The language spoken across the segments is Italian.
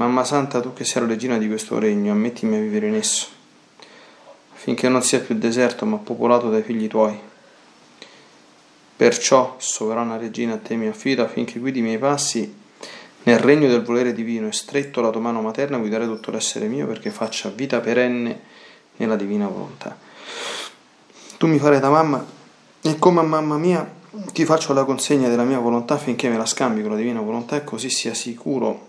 Mamma Santa, tu che sei la regina di questo regno, ammettimi a vivere in esso, affinché non sia più deserto, ma popolato dai figli tuoi. Perciò, sovrana regina, a te mi affido affinché guidi i miei passi nel regno del volere divino e stretto la tua mano materna guidare tutto l'essere mio perché faccia vita perenne nella divina volontà. Tu mi farai da mamma e come a mamma mia ti faccio la consegna della mia volontà affinché me la scambi con la divina volontà e così sia sicuro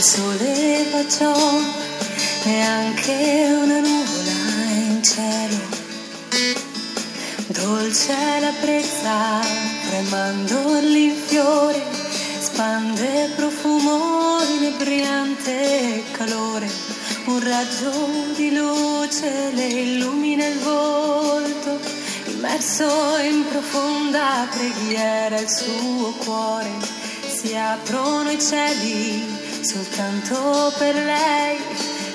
Il sole baciò e anche una nuvola in cielo. Dolce la brezza, tremando l'infiore, spande profumo inebriante calore. Un raggio di luce le illumina il volto, immerso in profonda preghiera il suo cuore. Si aprono i cieli soltanto per lei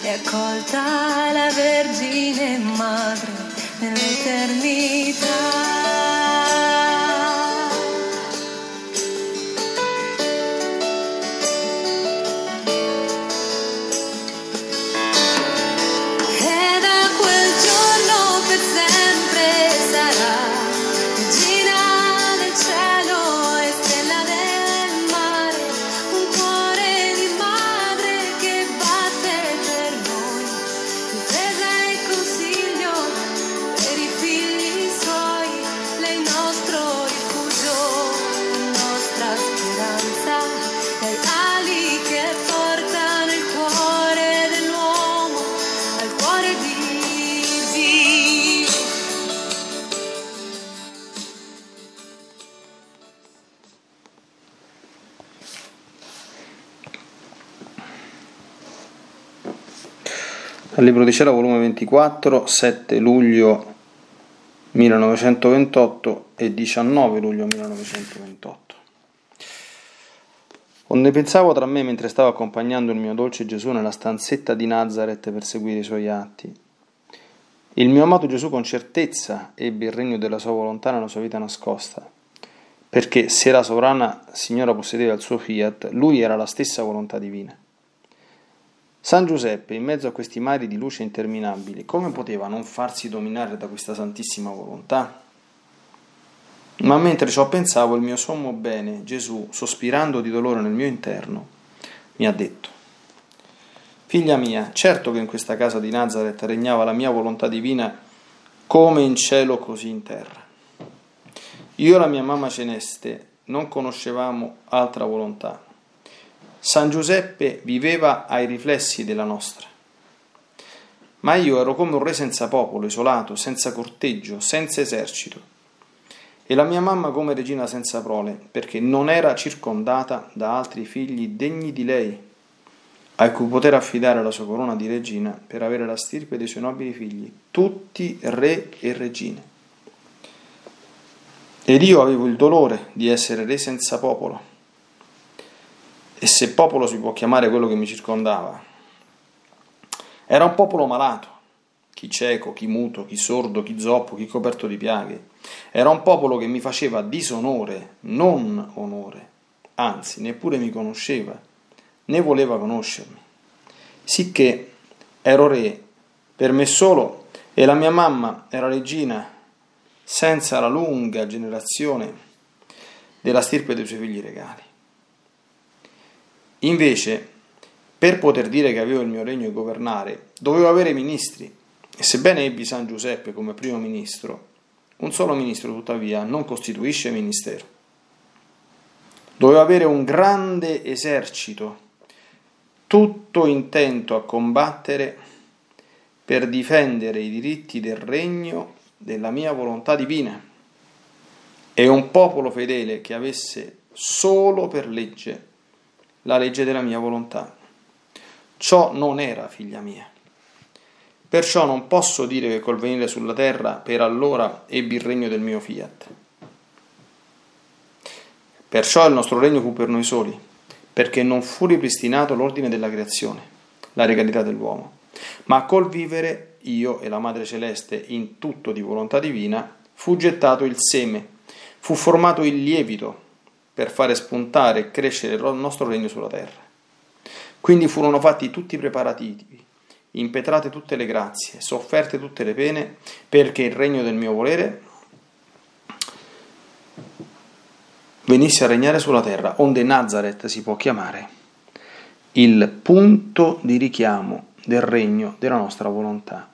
è accolta la Vergine Madre nell'eternità. Libro di Cielo, volume 24, 7 luglio 1928 e 19 luglio 1928. Onde pensavo tra me mentre stavo accompagnando il mio dolce Gesù nella stanzetta di Nazareth per seguire i suoi atti. Il mio amato Gesù con certezza ebbe il regno della sua volontà nella sua vita nascosta, perché se la sovrana signora possedeva il suo fiat, lui era la stessa volontà divina. San Giuseppe, in mezzo a questi mari di luce interminabili, come poteva non farsi dominare da questa santissima volontà? Ma mentre ciò pensavo, il mio sommo bene, Gesù, sospirando di dolore nel mio interno, mi ha detto, Figlia mia, certo che in questa casa di Nazareth regnava la mia volontà divina come in cielo così in terra. Io e la mia mamma Celeste non conoscevamo altra volontà San Giuseppe viveva ai riflessi della nostra. Ma io ero come un re senza popolo, isolato, senza corteggio, senza esercito. E la mia mamma come regina senza prole, perché non era circondata da altri figli degni di lei, a cui poter affidare la sua corona di regina per avere la stirpe dei suoi nobili figli, tutti re e regine. Ed io avevo il dolore di essere re senza popolo e se popolo si può chiamare quello che mi circondava. Era un popolo malato, chi cieco, chi muto, chi sordo, chi zoppo, chi coperto di piaghe. Era un popolo che mi faceva disonore, non onore, anzi neppure mi conosceva, né voleva conoscermi. Sicché ero re per me solo e la mia mamma era regina senza la lunga generazione della stirpe dei suoi figli regali. Invece, per poter dire che avevo il mio regno e governare, dovevo avere ministri, e sebbene ebbi San Giuseppe come primo ministro, un solo ministro tuttavia non costituisce ministero. Dovevo avere un grande esercito, tutto intento a combattere per difendere i diritti del regno della mia volontà divina e un popolo fedele che avesse solo per legge la legge della mia volontà. Ciò non era figlia mia. Perciò non posso dire che col venire sulla terra per allora ebbi il regno del mio fiat. Perciò il nostro regno fu per noi soli, perché non fu ripristinato l'ordine della creazione, la regalità dell'uomo, ma col vivere io e la Madre Celeste in tutto di volontà divina fu gettato il seme, fu formato il lievito per fare spuntare e crescere il nostro regno sulla terra. Quindi furono fatti tutti i preparativi, impetrate tutte le grazie, sofferte tutte le pene, perché il regno del mio volere venisse a regnare sulla terra, onde Nazareth si può chiamare il punto di richiamo del regno della nostra volontà.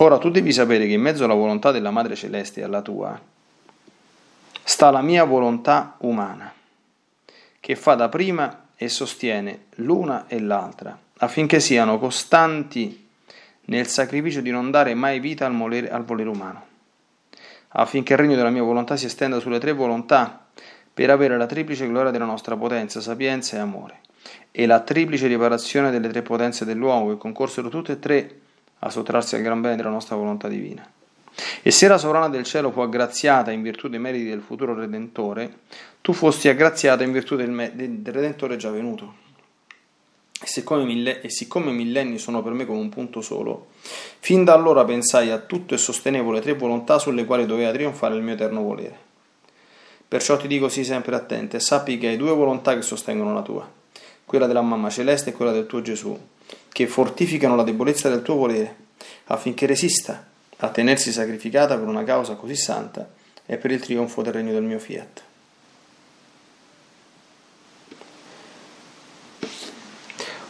Ora tu devi sapere che in mezzo alla volontà della Madre Celeste e alla tua sta la mia volontà umana, che fa da prima e sostiene l'una e l'altra, affinché siano costanti nel sacrificio di non dare mai vita al volere, al volere umano, affinché il regno della mia volontà si estenda sulle tre volontà, per avere la triplice gloria della nostra potenza, sapienza e amore, e la triplice riparazione delle tre potenze dell'uomo, che concorsero tutte e tre a sottrarsi al gran bene della nostra volontà divina. E se la sovrana del cielo fu aggraziata in virtù dei meriti del futuro Redentore, tu fosti aggraziata in virtù del, me- del Redentore già venuto. E siccome, mille- e siccome millenni sono per me come un punto solo, fin da allora pensai a tutto e sostenevo le tre volontà sulle quali doveva trionfare il mio eterno volere. Perciò ti dico sii sempre attento e sappi che hai due volontà che sostengono la tua, quella della mamma celeste e quella del tuo Gesù, che fortificano la debolezza del tuo volere, affinché resista a tenersi sacrificata per una causa così santa e per il trionfo del regno del mio fiat.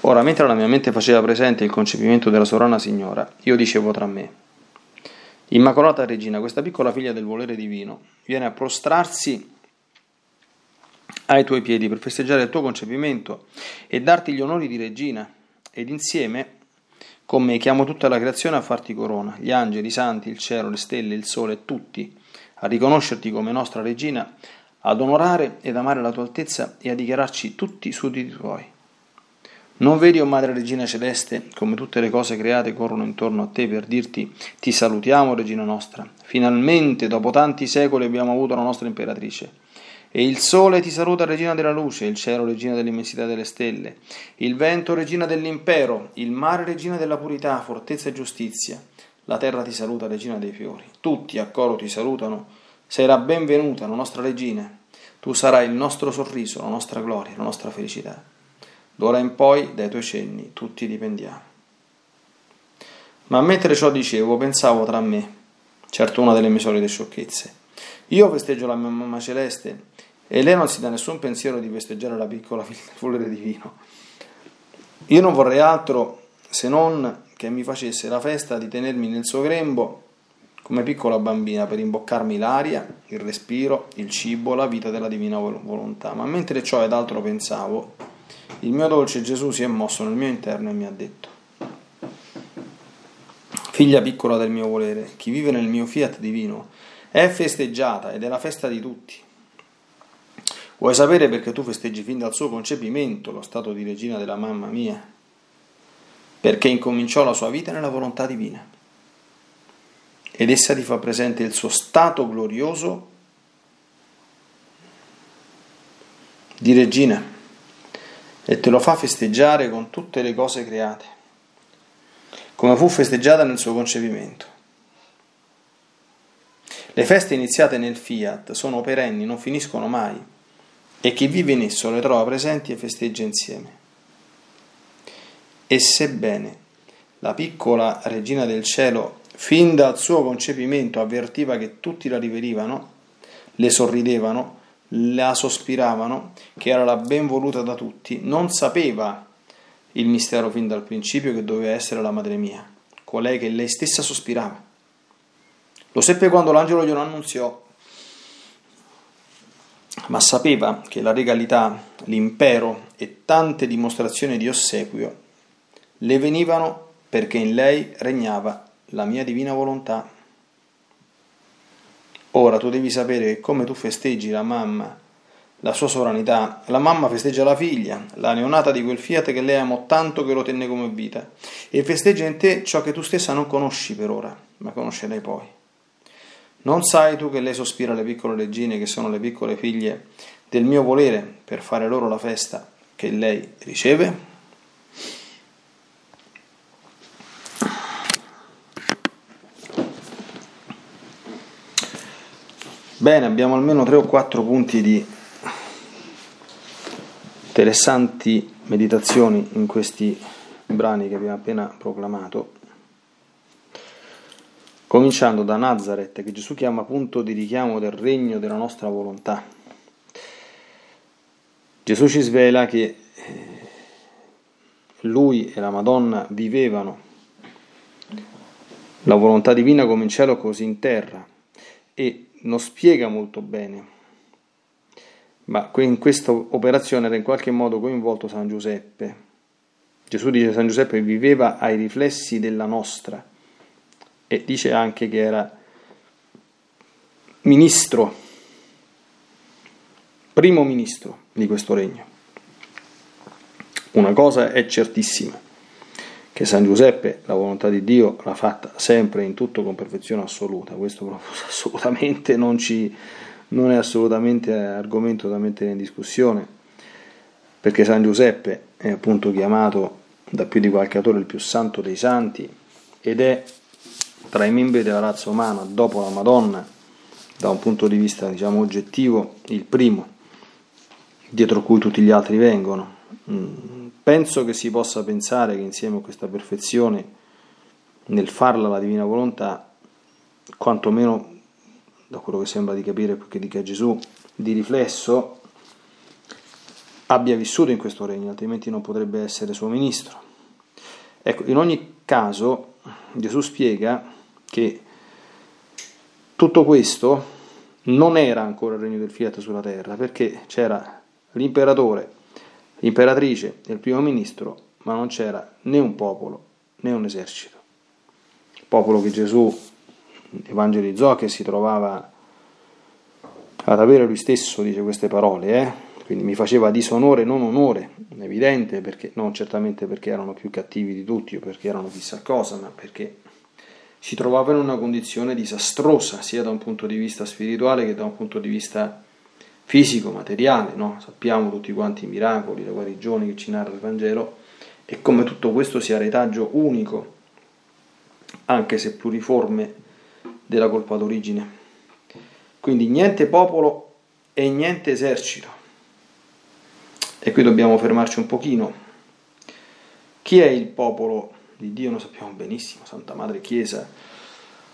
Ora, mentre la mia mente faceva presente il concepimento della sovrana signora, io dicevo tra me, Immacolata Regina, questa piccola figlia del volere divino, viene a prostrarsi ai tuoi piedi per festeggiare il tuo concepimento e darti gli onori di regina, ed insieme con me chiamo tutta la creazione a farti corona, gli angeli, i santi, il cielo, le stelle, il sole, tutti, a riconoscerti come nostra regina, ad onorare ed amare la tua altezza e a dichiararci tutti sudditi tuoi. Non vedi, o oh Madre Regina Celeste, come tutte le cose create corrono intorno a te per dirti ti salutiamo, Regina nostra. Finalmente, dopo tanti secoli, abbiamo avuto la nostra imperatrice. E il sole ti saluta, regina della luce, il cielo, regina dell'immensità delle stelle, il vento, regina dell'impero, il mare, regina della purità, fortezza e giustizia. La terra ti saluta, regina dei fiori. Tutti a coro ti salutano. Sei la benvenuta, la nostra regina. Tu sarai il nostro sorriso, la nostra gloria, la nostra felicità. D'ora in poi, dai tuoi cenni, tutti dipendiamo. Ma mentre ciò dicevo, pensavo tra me, certo una delle mie solite sciocchezze. Io festeggio la mia mamma celeste e lei non si dà nessun pensiero di festeggiare la piccola del volere divino. Io non vorrei altro se non che mi facesse la festa di tenermi nel suo grembo come piccola bambina per imboccarmi l'aria, il respiro, il cibo, la vita della divina volontà. Ma mentre ciò ed altro pensavo, il mio dolce Gesù si è mosso nel mio interno e mi ha detto, Figlia piccola del mio volere, chi vive nel mio fiat divino, è festeggiata ed è la festa di tutti. Vuoi sapere perché tu festeggi fin dal suo concepimento lo stato di regina della mamma mia? Perché incominciò la sua vita nella volontà divina. Ed essa ti fa presente il suo stato glorioso di regina e te lo fa festeggiare con tutte le cose create, come fu festeggiata nel suo concepimento. Le feste iniziate nel fiat sono perenni, non finiscono mai e chi vive in esso le trova presenti e festeggia insieme. E sebbene la piccola regina del cielo, fin dal suo concepimento, avvertiva che tutti la riverivano, le sorridevano, la sospiravano, che era la ben voluta da tutti, non sapeva il mistero fin dal principio che doveva essere la madre mia, colei che lei stessa sospirava. Lo seppe quando l'angelo glielo annunziò, ma sapeva che la regalità, l'impero e tante dimostrazioni di ossequio le venivano perché in lei regnava la mia divina volontà. Ora tu devi sapere come tu festeggi la mamma, la sua sovranità, la mamma festeggia la figlia, la neonata di quel fiat che lei amò tanto che lo tenne come vita, e festeggia in te ciò che tu stessa non conosci per ora, ma conoscerai poi. Non sai tu che lei sospira alle piccole regine, che sono le piccole figlie del mio volere, per fare loro la festa che lei riceve? Bene, abbiamo almeno tre o quattro punti di interessanti meditazioni in questi brani che abbiamo appena proclamato, cominciando da Nazareth, che Gesù chiama punto di richiamo del regno della nostra volontà. Gesù ci svela che eh, lui e la Madonna vivevano la volontà divina come in cielo così in terra e non spiega molto bene, ma in questa operazione era in qualche modo coinvolto San Giuseppe. Gesù dice San Giuseppe viveva ai riflessi della nostra e dice anche che era ministro, primo ministro di questo regno. Una cosa è certissima, che San Giuseppe la volontà di Dio l'ha fatta sempre in tutto con perfezione assoluta, questo assolutamente non, ci, non è assolutamente argomento da mettere in discussione, perché San Giuseppe è appunto chiamato da più di qualche autore il più santo dei santi ed è tra i membri della razza umana, dopo la Madonna, da un punto di vista diciamo oggettivo, il primo, dietro cui tutti gli altri vengono. Mm, Penso che si possa pensare che insieme a questa perfezione, nel farla la divina volontà, quantomeno da quello che sembra di capire che dica Gesù, di riflesso, abbia vissuto in questo regno, altrimenti non potrebbe essere suo ministro. Ecco, in ogni caso Gesù spiega che tutto questo non era ancora il regno del fiat sulla terra, perché c'era l'imperatore l'imperatrice e il primo ministro, ma non c'era né un popolo né un esercito. Il popolo che Gesù evangelizzò, che si trovava ad avere lui stesso, dice queste parole, eh? quindi mi faceva disonore non onore, evidente, perché, non certamente perché erano più cattivi di tutti o perché erano chissà cosa, ma perché si trovava in una condizione disastrosa, sia da un punto di vista spirituale che da un punto di vista fisico, materiale, no? sappiamo tutti quanti i miracoli, le guarigioni che ci narra il Vangelo e come tutto questo sia retaggio unico, anche se pluriforme, della colpa d'origine. Quindi niente popolo e niente esercito. E qui dobbiamo fermarci un pochino. Chi è il popolo di Dio? Lo sappiamo benissimo, Santa Madre Chiesa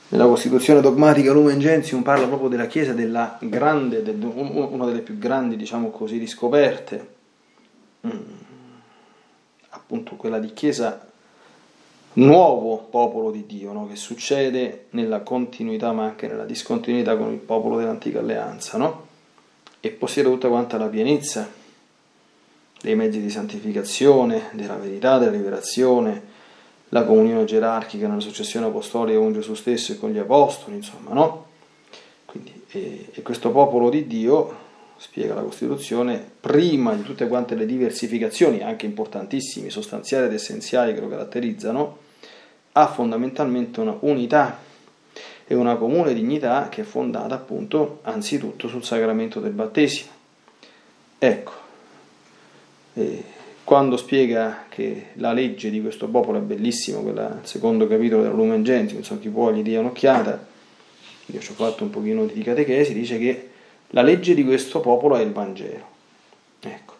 nella Costituzione dogmatica Lumen Gentium parla proprio della Chiesa, della grande, del, una delle più grandi, diciamo così, riscoperte, mm. appunto quella di Chiesa nuovo popolo di Dio, no? che succede nella continuità ma anche nella discontinuità con il popolo dell'antica alleanza, no? e possiede tutta quanta la pienezza dei mezzi di santificazione, della verità, della liberazione, la comunione gerarchica nella successione apostolica con Gesù stesso e con gli apostoli, insomma, no? Quindi, e, e questo popolo di Dio, spiega la Costituzione, prima di tutte quante le diversificazioni, anche importantissime, sostanziali ed essenziali che lo caratterizzano, ha fondamentalmente una unità e una comune dignità che è fondata appunto anzitutto sul sacramento del battesimo. Ecco, e quando spiega che la legge di questo popolo è bellissima, quella secondo capitolo della Lumen Gentium, insomma chi può gli dia un'occhiata, io ci ho fatto un pochino di catechesi, dice che la legge di questo popolo è il Vangelo. Ecco,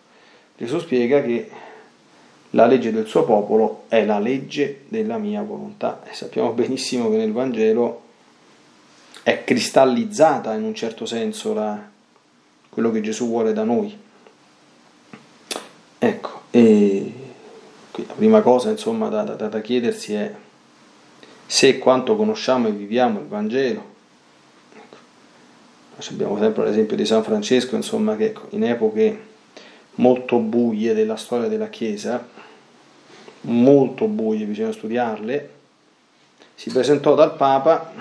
Gesù spiega che la legge del suo popolo è la legge della mia volontà. E sappiamo benissimo che nel Vangelo è cristallizzata in un certo senso la, quello che Gesù vuole da noi. Ecco, e la prima cosa insomma da, da, da chiedersi è se quanto conosciamo e viviamo il Vangelo. Ecco. Abbiamo sempre l'esempio di San Francesco, insomma, che ecco, in epoche molto buie della storia della Chiesa, molto buie, bisogna studiarle, si presentò dal Papa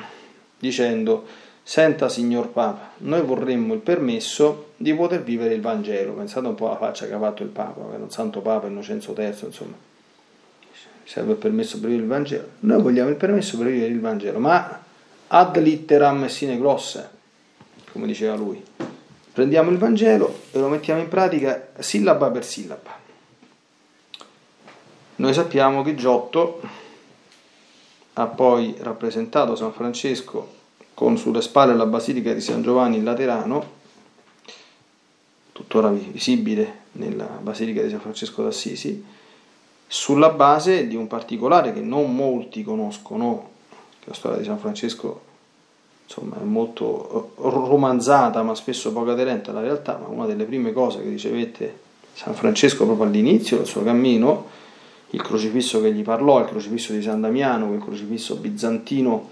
dicendo Senta signor Papa, noi vorremmo il permesso di poter vivere il Vangelo. Pensate un po' alla faccia che ha fatto il Papa, era un santo Papa Innocenzo III, insomma. Serve il permesso per vivere il Vangelo. Noi vogliamo il permesso per vivere il Vangelo, ma ad litteram sine grossa, come diceva lui. Prendiamo il Vangelo e lo mettiamo in pratica sillaba per sillaba. Noi sappiamo che Giotto ha poi rappresentato San Francesco con sulle spalle la Basilica di San Giovanni in Laterano, tuttora visibile nella Basilica di San Francesco d'Assisi, sulla base di un particolare che non molti conoscono, che la storia di San Francesco insomma, è molto eh, romanzata ma spesso poco aderente alla realtà, ma una delle prime cose che ricevette San Francesco proprio all'inizio del suo cammino, il crocifisso che gli parlò, il crocifisso di San Damiano, quel crocifisso bizantino,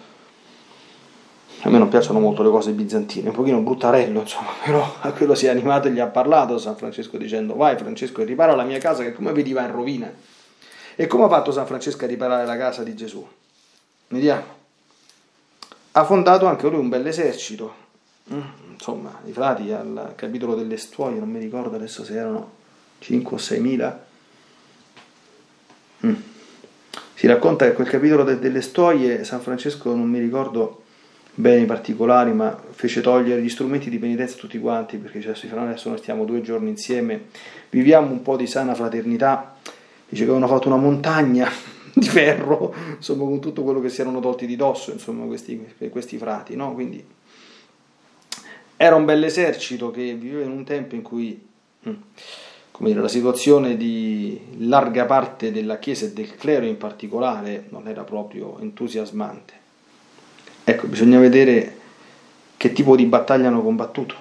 a me non piacciono molto le cose bizantine, un pochino bruttarello, insomma, però a quello si è animato e gli ha parlato San Francesco dicendo vai Francesco ripara la mia casa che come vedi va in rovina. E come ha fatto San Francesco a riparare la casa di Gesù? Vediamo ha fondato anche lui un bel esercito. Mm, insomma, i frati al capitolo delle stuoie, non mi ricordo adesso se erano 5 o 6 mila. Mm. Si racconta che quel capitolo delle stuoie San Francesco, non mi ricordo bene i particolari, ma fece togliere gli strumenti di penitenza a tutti quanti, perché cioè, adesso noi stiamo due giorni insieme, viviamo un po' di sana fraternità. Dice che avevano fatto una montagna di ferro, insomma, con tutto quello che si erano tolti di dosso, insomma, questi, questi frati, no? Quindi era un bel esercito che viveva in un tempo in cui mm, come dire, la situazione di larga parte della Chiesa e del clero in particolare non era proprio entusiasmante. Ecco, bisogna vedere che tipo di battaglia hanno combattuto.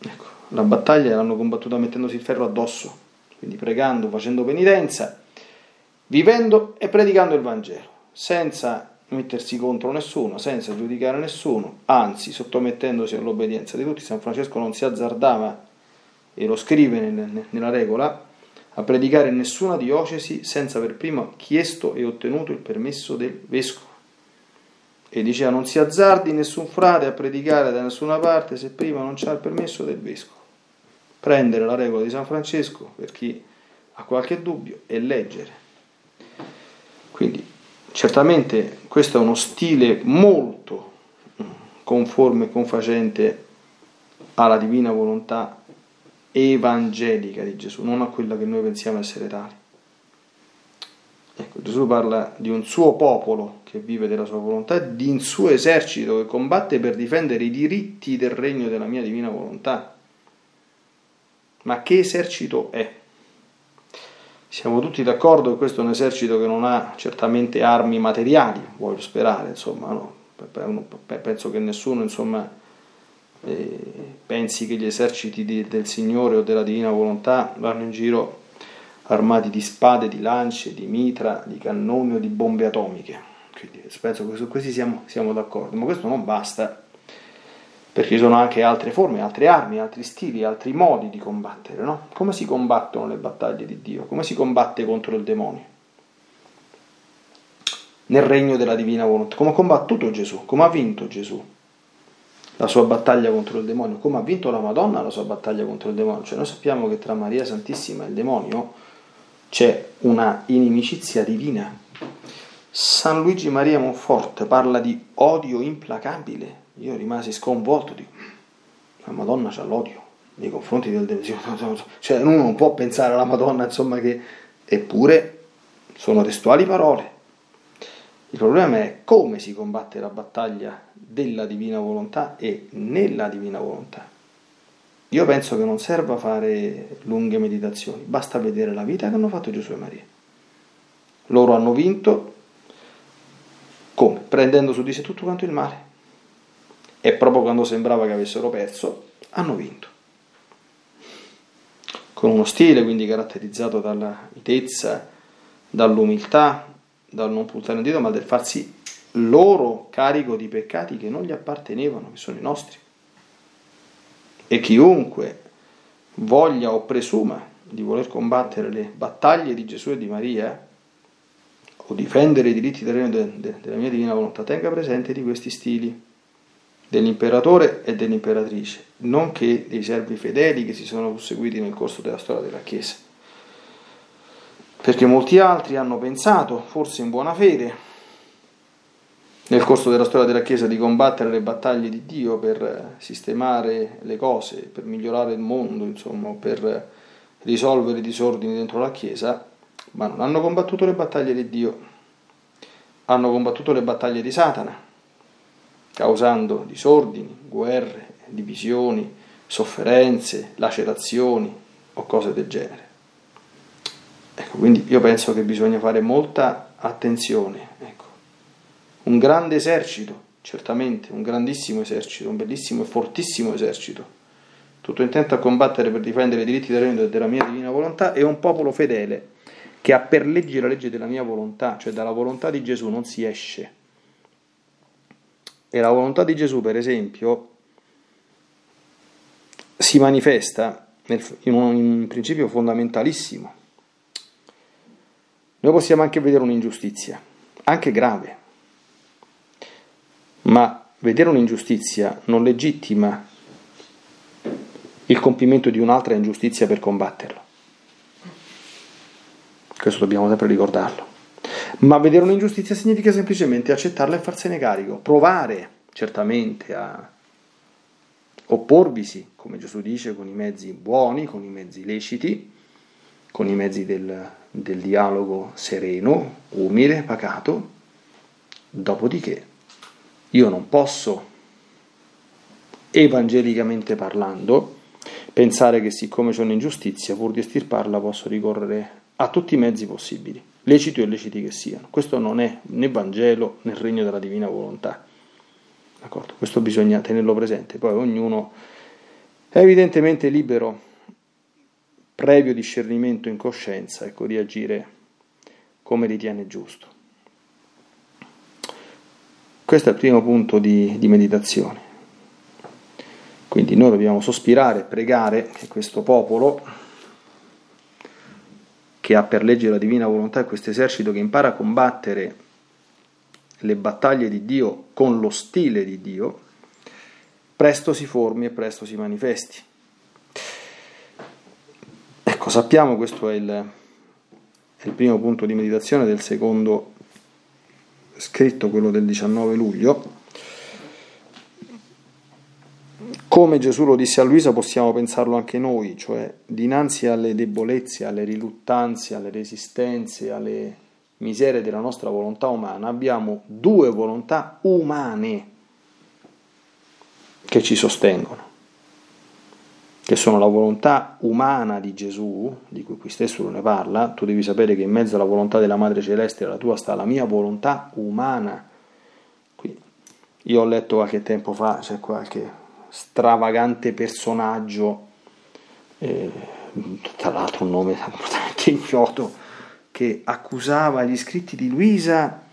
Ecco, la battaglia l'hanno combattuta mettendosi il ferro addosso, quindi pregando, facendo penitenza vivendo e predicando il Vangelo, senza mettersi contro nessuno, senza giudicare nessuno, anzi sottomettendosi all'obbedienza di tutti. San Francesco non si azzardava, e lo scrive nella regola, a predicare in nessuna diocesi senza aver prima chiesto e ottenuto il permesso del vescovo. E diceva non si azzardi nessun frate a predicare da nessuna parte se prima non c'ha il permesso del vescovo. Prendere la regola di San Francesco per chi ha qualche dubbio e leggere quindi certamente questo è uno stile molto mm, conforme e confacente alla divina volontà evangelica di Gesù, non a quella che noi pensiamo essere tale. Ecco, Gesù parla di un suo popolo che vive della sua volontà, di un suo esercito che combatte per difendere i diritti del regno della mia divina volontà. Ma che esercito è? Siamo tutti d'accordo che questo è un esercito che non ha certamente armi materiali, voglio sperare, insomma, no? penso che nessuno insomma, eh, pensi che gli eserciti di, del Signore o della Divina Volontà vanno in giro armati di spade, di lance, di mitra, di cannoni o di bombe atomiche. Quindi penso che su questi siamo, siamo d'accordo, ma questo non basta perché ci sono anche altre forme, altre armi, altri stili, altri modi di combattere. No? Come si combattono le battaglie di Dio? Come si combatte contro il demonio? Nel regno della divina volontà. Come ha combattuto Gesù? Come ha vinto Gesù la sua battaglia contro il demonio? Come ha vinto la Madonna la sua battaglia contro il demonio? Cioè noi sappiamo che tra Maria Santissima e il demonio c'è una inimicizia divina. San Luigi Maria Monforte parla di odio implacabile io rimasi sconvolto, dico, la Madonna c'ha l'odio nei confronti del demonio, cioè uno non può pensare alla Madonna, insomma, che eppure sono testuali parole. Il problema è come si combatte la battaglia della divina volontà e nella divina volontà. Io penso che non serva fare lunghe meditazioni, basta vedere la vita che hanno fatto Gesù e Maria. Loro hanno vinto come? Prendendo su di sé tutto quanto il male. E proprio quando sembrava che avessero perso, hanno vinto. Con uno stile quindi caratterizzato dalla mitezza, dall'umiltà, dal non puntare in dito, ma del farsi loro carico di peccati che non gli appartenevano, che sono i nostri. E chiunque voglia o presuma di voler combattere le battaglie di Gesù e di Maria, o difendere i diritti del regno de, de, della mia divina volontà, tenga presente di questi stili dell'imperatore e dell'imperatrice, nonché dei servi fedeli che si sono susseguiti nel corso della storia della Chiesa. Perché molti altri hanno pensato, forse in buona fede, nel corso della storia della Chiesa di combattere le battaglie di Dio per sistemare le cose, per migliorare il mondo, insomma, per risolvere i disordini dentro la Chiesa, ma non hanno combattuto le battaglie di Dio, hanno combattuto le battaglie di Satana, causando disordini, guerre, divisioni, sofferenze, lacerazioni o cose del genere. Ecco, quindi io penso che bisogna fare molta attenzione. Un grande esercito, certamente, un grandissimo esercito, un bellissimo e fortissimo esercito, tutto intento a combattere per difendere i diritti del regno della mia divina volontà, e un popolo fedele che ha per legge la legge della mia volontà, cioè dalla volontà di Gesù non si esce. E la volontà di Gesù, per esempio, si manifesta in un principio fondamentalissimo. Noi possiamo anche vedere un'ingiustizia, anche grave, ma vedere un'ingiustizia non legittima il compimento di un'altra ingiustizia per combatterla. Questo dobbiamo sempre ricordarlo. Ma vedere un'ingiustizia significa semplicemente accettarla e farsene carico, provare certamente a opporvisi, come Gesù dice, con i mezzi buoni, con i mezzi leciti, con i mezzi del, del dialogo sereno, umile, pacato. Dopodiché io non posso, evangelicamente parlando, pensare che siccome c'è un'ingiustizia, pur di estirparla, posso ricorrere a tutti i mezzi possibili, leciti o illeciti che siano. Questo non è né Vangelo né regno della divina volontà. D'accordo? Questo bisogna tenerlo presente. Poi ognuno è evidentemente libero, previo discernimento in coscienza, ecco, di agire come ritiene giusto. Questo è il primo punto di, di meditazione. Quindi noi dobbiamo sospirare e pregare che questo popolo che ha per legge la divina volontà e questo esercito che impara a combattere le battaglie di Dio con lo stile di Dio, presto si formi e presto si manifesti. Ecco, sappiamo, questo è il, è il primo punto di meditazione del secondo scritto, quello del 19 luglio. Come Gesù lo disse a Luisa possiamo pensarlo anche noi, cioè dinanzi alle debolezze, alle riluttanze, alle resistenze, alle miserie della nostra volontà umana, abbiamo due volontà umane che ci sostengono, che sono la volontà umana di Gesù, di cui qui stesso lo ne parla, tu devi sapere che in mezzo alla volontà della Madre Celeste alla tua sta la mia volontà umana. Qui, io ho letto qualche tempo fa, c'è qualche stravagante personaggio, eh, tra l'altro un nome completamente ignoto, che accusava gli scritti di Luisa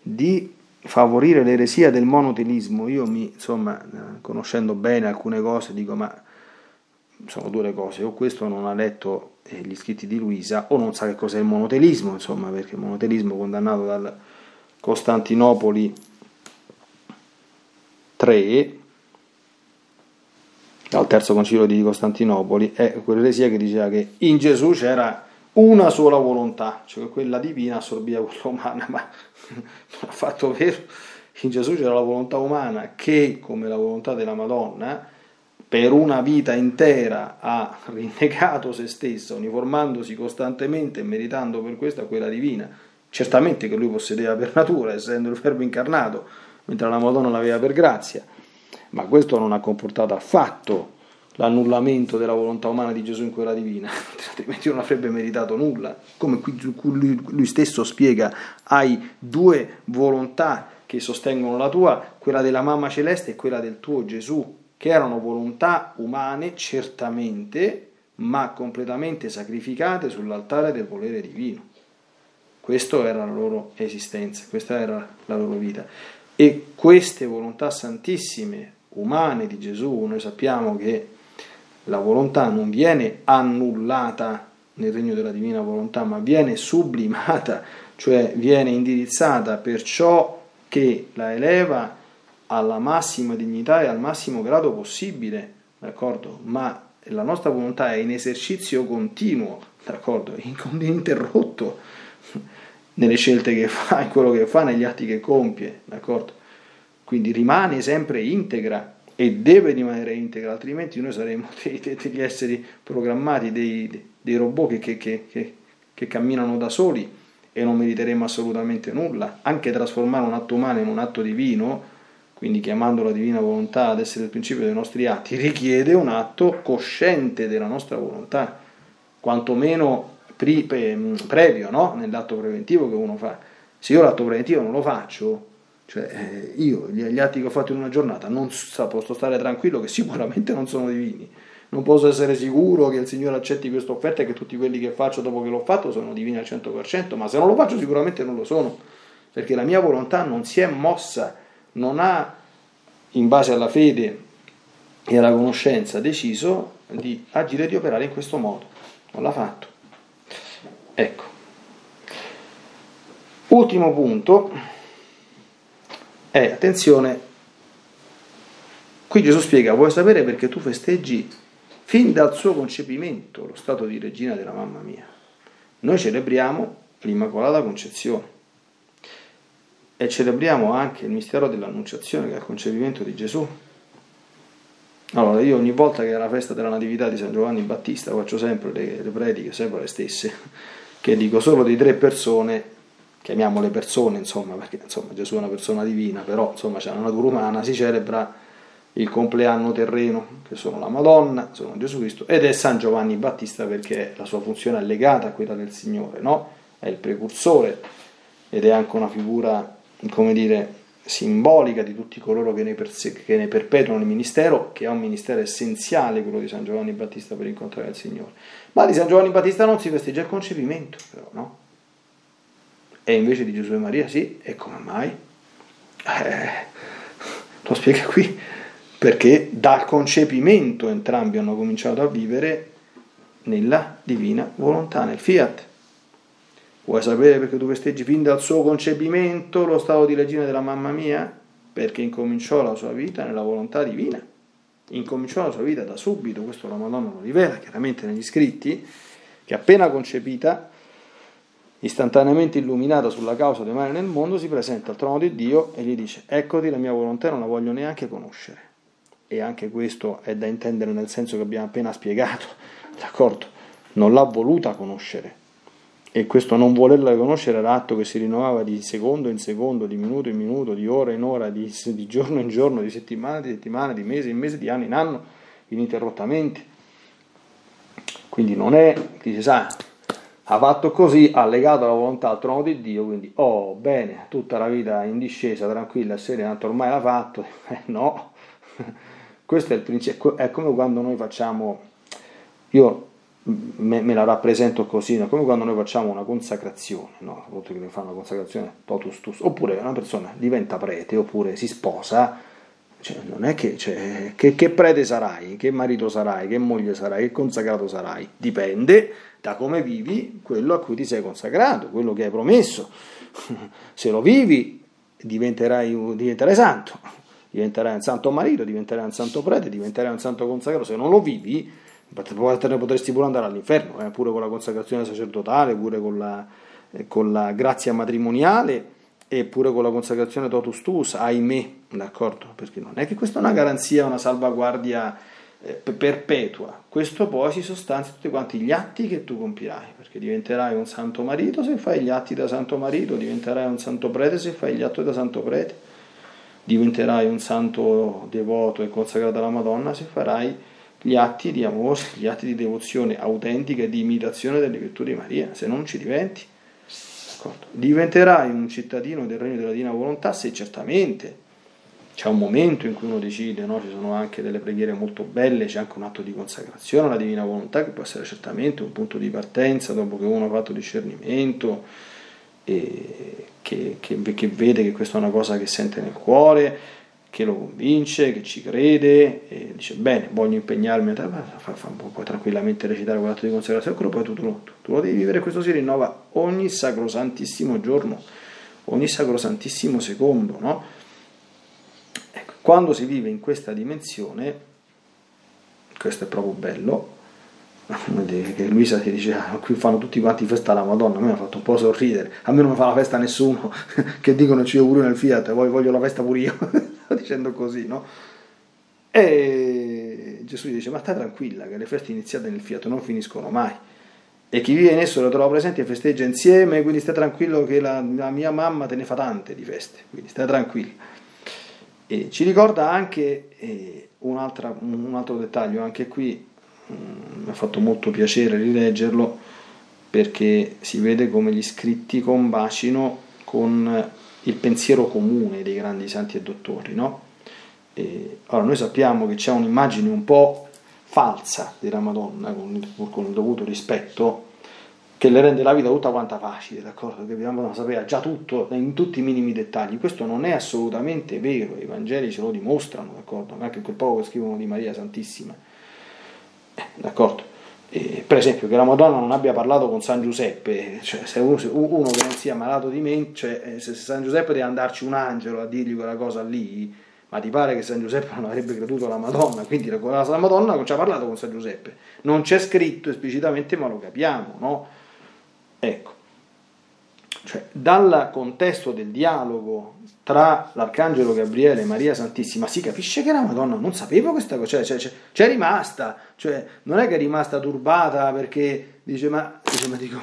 di favorire l'eresia del monotelismo. Io mi, insomma, conoscendo bene alcune cose, dico ma sono due le cose, o questo non ha letto eh, gli scritti di Luisa o non sa che cos'è il monotelismo, insomma, perché il monotelismo condannato dal Costantinopoli 3 dal terzo concilio di Costantinopoli, è quell'eresia che diceva che in Gesù c'era una sola volontà, cioè quella divina assorbiva quella umana, ma non ha fatto vero. In Gesù c'era la volontà umana che, come la volontà della Madonna, per una vita intera ha rinnegato se stessa, uniformandosi costantemente e meritando per questo quella divina. Certamente che lui possedeva per natura, essendo il Verbo incarnato, mentre la Madonna l'aveva per grazia ma questo non ha comportato affatto l'annullamento della volontà umana di Gesù in quella divina, altrimenti non avrebbe meritato nulla. Come lui stesso spiega, hai due volontà che sostengono la tua, quella della mamma celeste e quella del tuo Gesù, che erano volontà umane certamente, ma completamente sacrificate sull'altare del volere divino. Questa era la loro esistenza, questa era la loro vita. E queste volontà santissime, umane di Gesù, noi sappiamo che la volontà non viene annullata nel regno della divina volontà, ma viene sublimata, cioè viene indirizzata per ciò che la eleva alla massima dignità e al massimo grado possibile, d'accordo? Ma la nostra volontà è in esercizio continuo, d'accordo? Ininterrotto nelle scelte che fa, in quello che fa, negli atti che compie, d'accordo? Quindi rimane sempre integra e deve rimanere integra, altrimenti noi saremo degli esseri programmati, dei, dei robot che, che, che, che, camminano da soli e non meriteremo assolutamente nulla. Anche trasformare un atto umano in un atto divino, quindi chiamando la divina volontà ad essere il principio dei nostri atti, richiede un atto cosciente della nostra volontà, quantomeno pri, previo no? nell'atto preventivo che uno fa. Se io l'atto preventivo non lo faccio, cioè, eh, io gli atti che ho fatto in una giornata non posso stare tranquillo che sicuramente non sono divini. Non posso essere sicuro che il Signore accetti questa offerta e che tutti quelli che faccio dopo che l'ho fatto sono divini al 100%, ma se non lo faccio sicuramente non lo sono, perché la mia volontà non si è mossa, non ha, in base alla fede e alla conoscenza, deciso di agire e di operare in questo modo. Non l'ha fatto. Ecco. Ultimo punto è, attenzione, qui Gesù spiega, vuoi sapere perché tu festeggi fin dal suo concepimento lo stato di regina della mamma mia? Noi celebriamo l'Immacolata Concezione e celebriamo anche il mistero dell'Annunciazione che è il concepimento di Gesù. Allora, io ogni volta che è la festa della Natività di San Giovanni Battista faccio sempre le, le prediche, sempre le stesse, che dico solo di tre persone chiamiamole persone, insomma, perché insomma, Gesù è una persona divina, però insomma c'è una natura umana, si celebra il compleanno terreno, che sono la Madonna, sono Gesù Cristo, ed è San Giovanni Battista perché la sua funzione è legata a quella del Signore, no? È il precursore ed è anche una figura, come dire, simbolica di tutti coloro che ne, perse- che ne perpetuano il ministero, che è un ministero essenziale quello di San Giovanni Battista per incontrare il Signore. Ma di San Giovanni Battista non si festeggia il concepimento, però, no? e invece di Gesù e Maria sì, e come mai? Eh, lo spiega qui, perché dal concepimento entrambi hanno cominciato a vivere nella divina volontà, nel fiat. Vuoi sapere perché tu festeggi fin dal suo concepimento lo stato di regina della mamma mia? Perché incominciò la sua vita nella volontà divina. Incominciò la sua vita da subito, questo la Madonna lo rivela chiaramente negli scritti, che appena concepita istantaneamente illuminata sulla causa del male nel mondo, si presenta al trono di Dio e gli dice, eccoti la mia volontà non la voglio neanche conoscere. E anche questo è da intendere nel senso che abbiamo appena spiegato, d'accordo? Non l'ha voluta conoscere. E questo non volerla conoscere era atto che si rinnovava di secondo in secondo, di minuto in minuto, di ora in ora, di, di giorno in giorno, di settimana in settimana, di mese in mese, di anno in anno, ininterrottamente. Quindi non è, dice, sa, ha fatto così, ha legato la volontà al trono di Dio, quindi, oh, bene, tutta la vita in discesa, tranquilla, serena, ormai l'ha fatto, eh, no, questo è il principio, è come quando noi facciamo, io me, me la rappresento così, è come quando noi facciamo una consacrazione, no? oltre che ne fa una consacrazione totus tus, oppure una persona diventa prete, oppure si sposa, cioè, non è che, cioè, che, che prete sarai, che marito sarai, che moglie sarai, che consacrato sarai, dipende da come vivi quello a cui ti sei consacrato, quello che hai promesso. Se lo vivi diventerai, diventerai santo, diventerai un santo marito, diventerai un santo prete, diventerai un santo consacrato. Se non lo vivi, potresti pure andare all'inferno, eh, pure con la consacrazione sacerdotale, pure con la, eh, con la grazia matrimoniale e pure con la consacrazione totus tuus, ahimè, d'accordo? Perché non è che questa è una garanzia, una salvaguardia eh, perpetua. Questo poi si sostanzia tutti quanti gli atti che tu compierai, perché diventerai un santo marito se fai gli atti da santo marito, diventerai un santo prete se fai gli atti da santo prete, diventerai un santo devoto e consacrato alla Madonna se farai gli atti di amore, gli atti di devozione autentica e di imitazione delle virtù di Maria, se non ci diventi. D'accordo? Diventerai un cittadino del regno della divina volontà se certamente c'è un momento in cui uno decide, no? ci sono anche delle preghiere molto belle, c'è anche un atto di consacrazione alla divina volontà che può essere certamente un punto di partenza dopo che uno ha fatto discernimento che, che, che vede che questa è una cosa che sente nel cuore che lo convince, che ci crede e dice bene, voglio impegnarmi, puoi tranquillamente recitare quell'atto di consacrazione, quello poi tu, tu, tu, lo devi vivere, questo si rinnova ogni sacrosantissimo giorno, ogni sacrosantissimo secondo, no? Ecco, quando si vive in questa dimensione, questo è proprio bello, che Luisa ti dice ah, qui fanno tutti quanti festa alla Madonna, a me mi ha fatto un po' sorridere, a me non mi fa la festa nessuno, che dicono ci pure nel Fiat, voglio la festa pure io. dicendo così, no? E Gesù dice, ma stai tranquilla che le feste iniziate nel fiato non finiscono mai. E chi vive in esso lo trova presente e festeggia insieme, quindi stai tranquillo che la, la mia mamma te ne fa tante di feste, quindi stai tranquillo. E ci ricorda anche eh, un, un, altro dettaglio, anche qui mm, mi ha fatto molto piacere rileggerlo, perché si vede come gli scritti combacino con il pensiero comune dei grandi santi e dottori. No? E, allora, noi sappiamo che c'è un'immagine un po' falsa della Madonna, con il, con il dovuto rispetto, che le rende la vita tutta quanta facile, d'accordo? Che Madonna sapeva già tutto, in tutti i minimi dettagli. Questo non è assolutamente vero, i Vangeli ce lo dimostrano, d'accordo? Anche quel poco che scrivono di Maria Santissima. Eh, d'accordo? Eh, per esempio che la Madonna non abbia parlato con San Giuseppe, cioè se uno, uno che non sia malato di mente, cioè eh, se San Giuseppe deve andarci un angelo a dirgli quella cosa lì, ma ti pare che San Giuseppe non avrebbe creduto alla Madonna, quindi la, la Madonna non ci ha parlato con San Giuseppe, non c'è scritto esplicitamente ma lo capiamo, no? Ecco, cioè dal contesto del dialogo tra l'Arcangelo Gabriele e Maria Santissima si capisce che la Madonna non sapeva questa cosa, cioè, cioè, cioè, c'è rimasta, cioè non è che è rimasta turbata perché dice ma, dice, ma dico,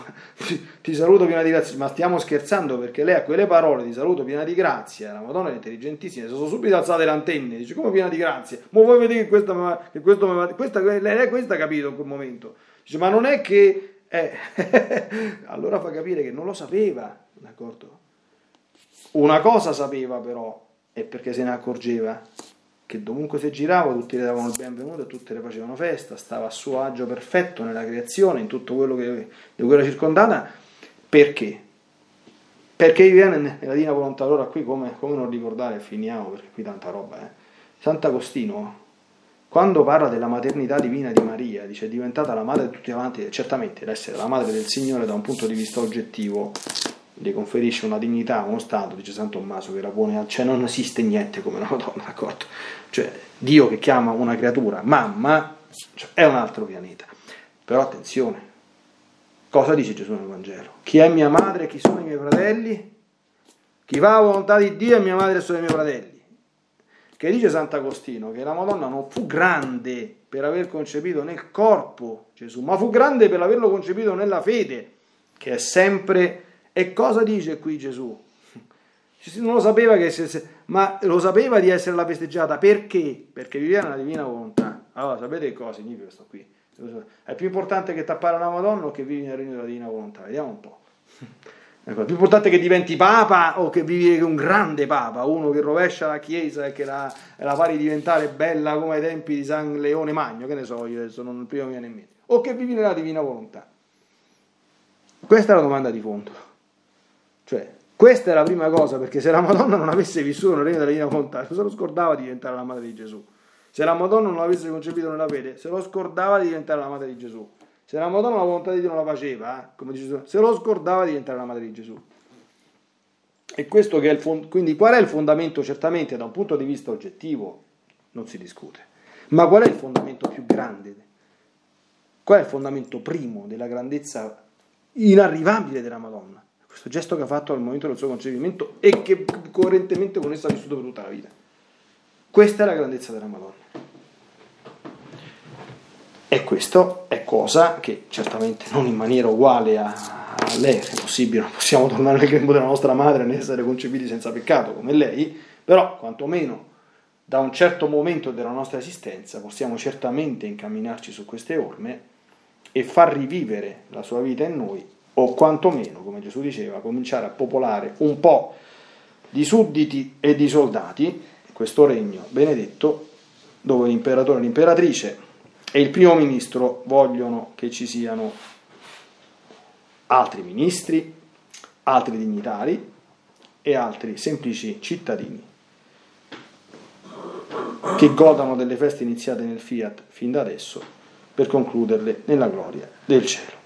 ti, saluto piena di grazia, ma stiamo scherzando perché lei a quelle parole ti saluto piena di grazia, la Madonna è intelligentissima, si sono subito alzate le antenne, dice come piena di grazia, ma vuoi vedere che questo, che questo questa, lei è questa capito in quel momento, dice ma non è che... Eh, allora fa capire che non lo sapeva, d'accordo? Una cosa sapeva però, e perché se ne accorgeva, che dovunque si girava tutti le davano il benvenuto e tutti le facevano festa, stava a suo agio perfetto nella creazione, in tutto quello che, di cui era circondata, perché? Perché viene nella Divina Volontà, allora qui come, come non ricordare, finiamo perché qui tanta roba, eh. Sant'Agostino, quando parla della maternità divina di Maria, dice è diventata la madre di tutti quanti, certamente l'essere la madre del Signore da un punto di vista oggettivo gli conferisce una dignità, uno stato, dice San Tommaso, che la pone, cioè non esiste niente come una Madonna, d'accordo? Cioè Dio che chiama una creatura mamma cioè, è un altro pianeta. Però attenzione, cosa dice Gesù nel Vangelo? Chi è mia madre e chi sono i miei fratelli? Chi va a volontà di Dio è mia madre e sono i miei fratelli. Che dice Sant'Agostino che la Madonna non fu grande per aver concepito nel corpo Gesù, ma fu grande per averlo concepito nella fede, che è sempre e cosa dice qui Gesù? Non lo sapeva che se, ma lo sapeva di essere la festeggiata perché? Perché viveva nella divina volontà. Allora, sapete cosa significa questo qui? È più importante che tappare la Madonna o che vivi nel regno della divina volontà? Vediamo un po'. Ecco, più importante che diventi papa o che vivi un grande papa, uno che rovescia la chiesa e che la, la pari diventare bella come ai tempi di San Leone Magno, che ne so io adesso, non prima mi viene in mente, o che vivi nella divina volontà. Questa è la domanda di fondo. Cioè, questa è la prima cosa, perché se la Madonna non avesse vissuto nel regno della Divina Volontà, se lo scordava di diventare la madre di Gesù. Se la Madonna non l'avesse concepito nella fede, se lo scordava di diventare la madre di Gesù. Se la Madonna la volontà di Dio non la faceva, eh, come dice Gesù, se lo scordava di diventare la madre di Gesù. E questo che è il fond- quindi qual è il fondamento? Certamente da un punto di vista oggettivo non si discute. Ma qual è il fondamento più grande? Qual è il fondamento primo della grandezza inarrivabile della Madonna? questo gesto che ha fatto al momento del suo concepimento e che coerentemente con esso ha vissuto per tutta la vita. Questa è la grandezza della Madonna. E questo è cosa che certamente non in maniera uguale a, a lei, se possibile, non possiamo tornare nel grembo della nostra madre né essere concepiti senza peccato come lei, però quantomeno da un certo momento della nostra esistenza possiamo certamente incamminarci su queste orme e far rivivere la sua vita in noi, o quantomeno, come Gesù diceva, cominciare a popolare un po' di sudditi e di soldati questo regno benedetto, dove l'imperatore e l'imperatrice e il primo ministro vogliono che ci siano altri ministri, altri dignitari e altri semplici cittadini che godano delle feste iniziate nel Fiat fin da adesso per concluderle nella gloria del cielo.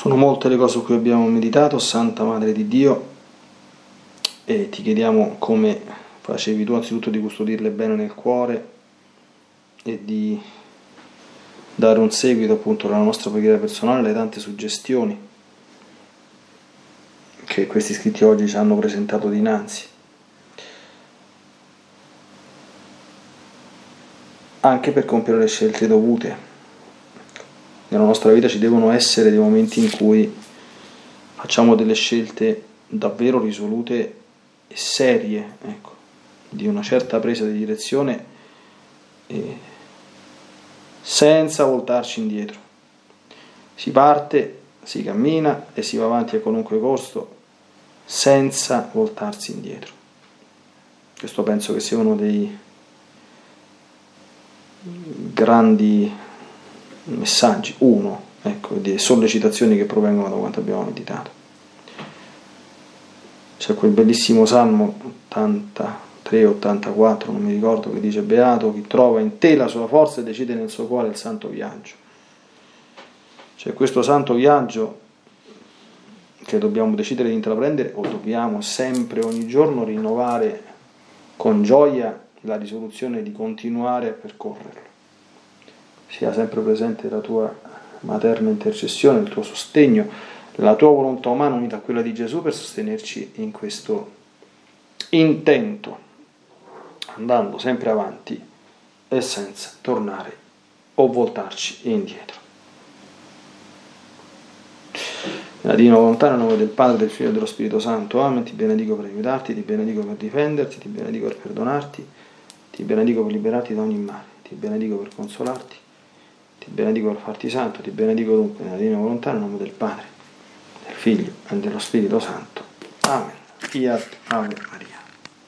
Sono molte le cose su cui abbiamo meditato, Santa Madre di Dio, e ti chiediamo come facevi tu anzitutto di custodirle bene nel cuore e di dare un seguito appunto alla nostra preghiera personale, alle tante suggestioni che questi scritti oggi ci hanno presentato dinanzi. Anche per compiere le scelte dovute nella nostra vita ci devono essere dei momenti in cui facciamo delle scelte davvero risolute e serie, ecco, di una certa presa di direzione senza voltarci indietro. Si parte, si cammina e si va avanti a qualunque costo senza voltarsi indietro. Questo penso che sia uno dei grandi messaggi, uno, ecco, di sollecitazioni che provengono da quanto abbiamo meditato. C'è quel bellissimo Salmo 83-84, non mi ricordo, che dice Beato chi trova in te la sua forza e decide nel suo cuore il santo viaggio. C'è questo santo viaggio che dobbiamo decidere di intraprendere o dobbiamo sempre, ogni giorno, rinnovare con gioia la risoluzione di continuare a percorrerlo sia sempre presente la tua materna intercessione, il tuo sostegno, la tua volontà umana unita a quella di Gesù per sostenerci in questo intento, andando sempre avanti e senza tornare o voltarci indietro. Nella divina volontà, nel nome del Padre, del Figlio e dello Spirito Santo, Amen. Ti benedico per aiutarti, ti benedico per difenderti, ti benedico per perdonarti, ti benedico per liberarti da ogni male, ti benedico per consolarti ti benedico per farti santo, ti benedico dunque nella divina volontà nel nome del Padre, del Figlio e dello Spirito Santo. Amen. Fiat Ave Maria.